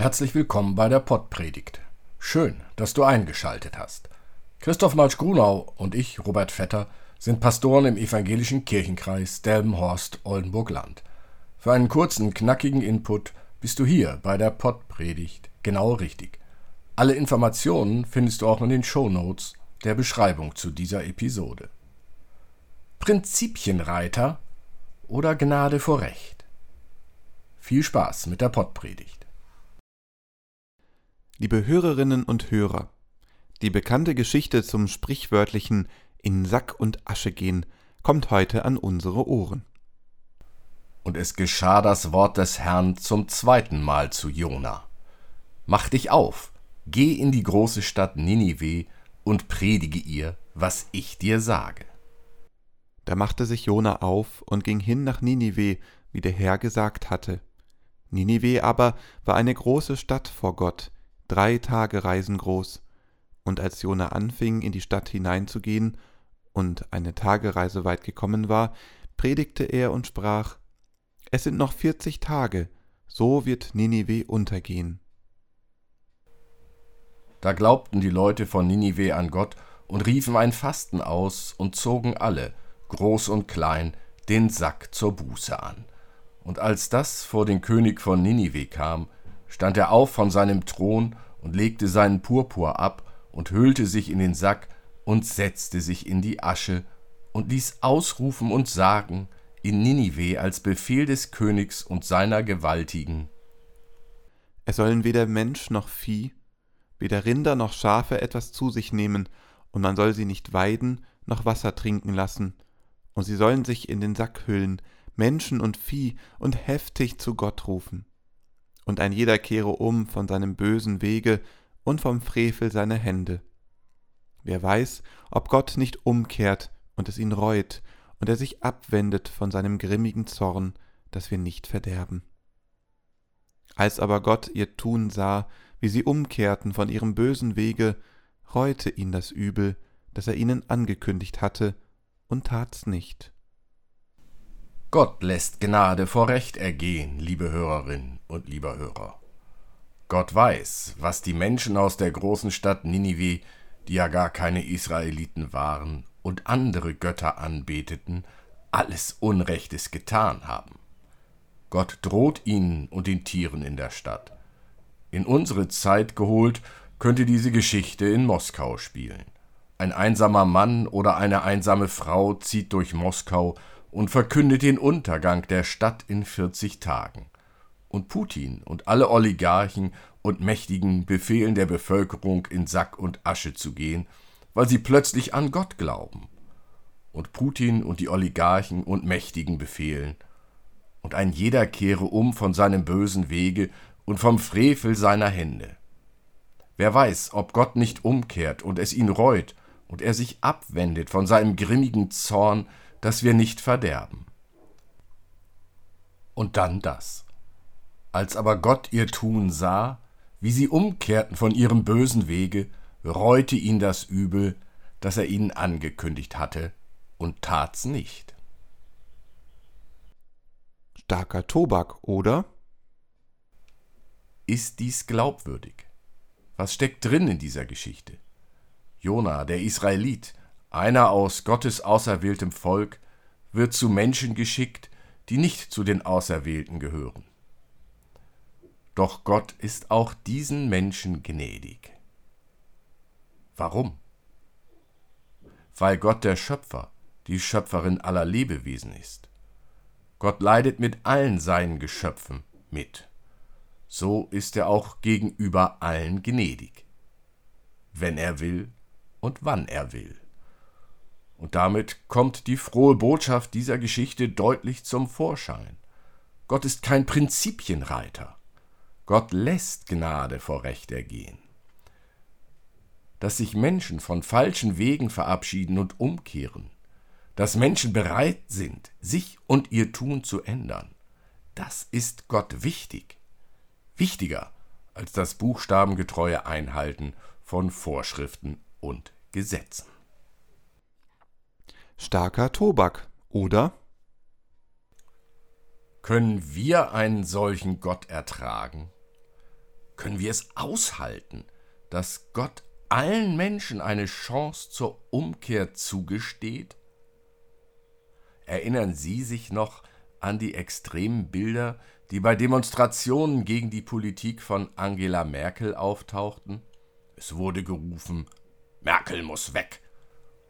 Herzlich willkommen bei der Pottpredigt. Schön, dass du eingeschaltet hast. Christoph Malsch-Grunau und ich, Robert Vetter, sind Pastoren im evangelischen Kirchenkreis Delmenhorst-Oldenburg-Land. Für einen kurzen, knackigen Input bist du hier bei der Pottpredigt genau richtig. Alle Informationen findest du auch in den Shownotes der Beschreibung zu dieser Episode. Prinzipienreiter oder Gnade vor Recht? Viel Spaß mit der Pottpredigt. Liebe Hörerinnen und Hörer, die bekannte Geschichte zum sprichwörtlichen in Sack und Asche gehen kommt heute an unsere Ohren. Und es geschah das Wort des Herrn zum zweiten Mal zu Jona. Mach dich auf, geh in die große Stadt Ninive und predige ihr, was ich dir sage. Da machte sich Jona auf und ging hin nach Ninive, wie der Herr gesagt hatte. Ninive aber war eine große Stadt vor Gott, drei Tage Reisen groß. Und als Jona anfing, in die Stadt hineinzugehen und eine Tagereise weit gekommen war, predigte er und sprach: Es sind noch vierzig Tage, so wird Ninive untergehen. Da glaubten die Leute von Ninive an Gott und riefen ein Fasten aus und zogen alle, groß und klein, den Sack zur Buße an. Und als das vor den König von Ninive kam, stand er auf von seinem Thron und legte seinen Purpur ab und hüllte sich in den Sack und setzte sich in die Asche und ließ ausrufen und sagen in Ninive als Befehl des Königs und seiner Gewaltigen. Es sollen weder Mensch noch Vieh, weder Rinder noch Schafe etwas zu sich nehmen, und man soll sie nicht weiden noch Wasser trinken lassen, und sie sollen sich in den Sack hüllen, Menschen und Vieh, und heftig zu Gott rufen und ein jeder kehre um von seinem bösen Wege und vom Frevel seiner Hände. Wer weiß, ob Gott nicht umkehrt und es ihn reut und er sich abwendet von seinem grimmigen Zorn, dass wir nicht verderben. Als aber Gott ihr Tun sah, wie sie umkehrten von ihrem bösen Wege, reute ihn das Übel, das er ihnen angekündigt hatte, und tat's nicht. Gott lässt Gnade vor Recht ergehen, liebe Hörerin und lieber Hörer. Gott weiß, was die Menschen aus der großen Stadt Ninive, die ja gar keine Israeliten waren und andere Götter anbeteten, alles Unrechtes getan haben. Gott droht ihnen und den Tieren in der Stadt. In unsere Zeit geholt, könnte diese Geschichte in Moskau spielen. Ein einsamer Mann oder eine einsame Frau zieht durch Moskau und verkündet den Untergang der Stadt in 40 Tagen. Und Putin und alle Oligarchen und Mächtigen befehlen der Bevölkerung in Sack und Asche zu gehen, weil sie plötzlich an Gott glauben. Und Putin und die Oligarchen und Mächtigen befehlen, und ein jeder kehre um von seinem bösen Wege und vom Frevel seiner Hände. Wer weiß, ob Gott nicht umkehrt und es ihn reut und er sich abwendet von seinem grimmigen Zorn, dass wir nicht verderben. Und dann das. Als aber Gott ihr Tun sah, wie sie umkehrten von ihrem bösen Wege, reute ihn das Übel, das er ihnen angekündigt hatte, und tat's nicht. Starker Tobak, oder? Ist dies glaubwürdig? Was steckt drin in dieser Geschichte? Jona, der Israelit, einer aus Gottes auserwähltem Volk wird zu Menschen geschickt, die nicht zu den Auserwählten gehören. Doch Gott ist auch diesen Menschen gnädig. Warum? Weil Gott der Schöpfer, die Schöpferin aller Lebewesen ist. Gott leidet mit allen seinen Geschöpfen mit. So ist er auch gegenüber allen gnädig, wenn er will und wann er will. Und damit kommt die frohe Botschaft dieser Geschichte deutlich zum Vorschein. Gott ist kein Prinzipienreiter. Gott lässt Gnade vor Recht ergehen. Dass sich Menschen von falschen Wegen verabschieden und umkehren, dass Menschen bereit sind, sich und ihr Tun zu ändern, das ist Gott wichtig. Wichtiger als das buchstabengetreue Einhalten von Vorschriften und Gesetzen starker Tobak, oder? Können wir einen solchen Gott ertragen? Können wir es aushalten, dass Gott allen Menschen eine Chance zur Umkehr zugesteht? Erinnern Sie sich noch an die extremen Bilder, die bei Demonstrationen gegen die Politik von Angela Merkel auftauchten? Es wurde gerufen, Merkel muss weg.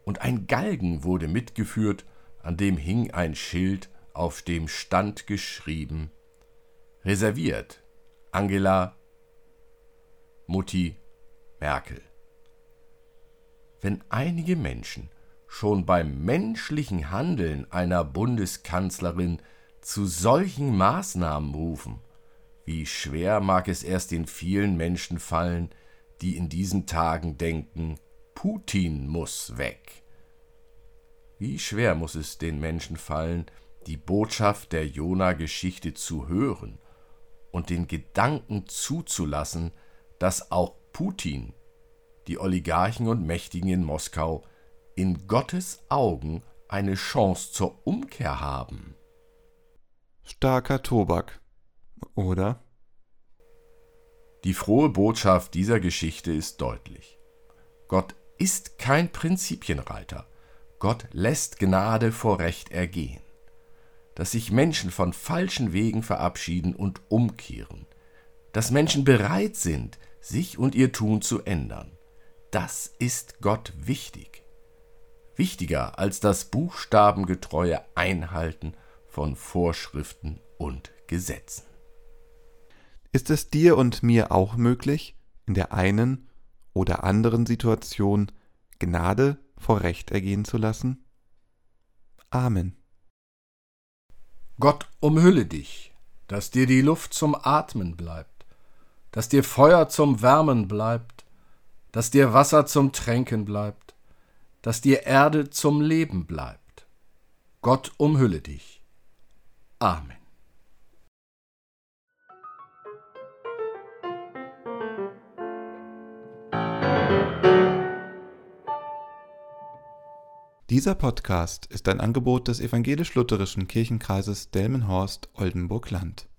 Und ein Galgen wurde mitgeführt, an dem hing ein Schild, auf dem stand geschrieben Reserviert Angela Mutti Merkel. Wenn einige Menschen schon beim menschlichen Handeln einer Bundeskanzlerin zu solchen Maßnahmen rufen, wie schwer mag es erst den vielen Menschen fallen, die in diesen Tagen denken, Putin muss weg. Wie schwer muss es den Menschen fallen, die Botschaft der Jona-Geschichte zu hören und den Gedanken zuzulassen, dass auch Putin, die Oligarchen und Mächtigen in Moskau, in Gottes Augen eine Chance zur Umkehr haben. Starker Tobak, oder? Die frohe Botschaft dieser Geschichte ist deutlich. Gott ist kein Prinzipienreiter. Gott lässt Gnade vor Recht ergehen. Dass sich Menschen von falschen Wegen verabschieden und umkehren. Dass Menschen bereit sind, sich und ihr Tun zu ändern. Das ist Gott wichtig. Wichtiger als das buchstabengetreue Einhalten von Vorschriften und Gesetzen. Ist es dir und mir auch möglich, in der einen oder anderen Situation Gnade vor Recht ergehen zu lassen? Amen. Gott umhülle dich, dass dir die Luft zum Atmen bleibt, dass dir Feuer zum Wärmen bleibt, dass dir Wasser zum Tränken bleibt, dass dir Erde zum Leben bleibt. Gott umhülle dich. Amen. Dieser Podcast ist ein Angebot des evangelisch-lutherischen Kirchenkreises Delmenhorst-Oldenburg-Land.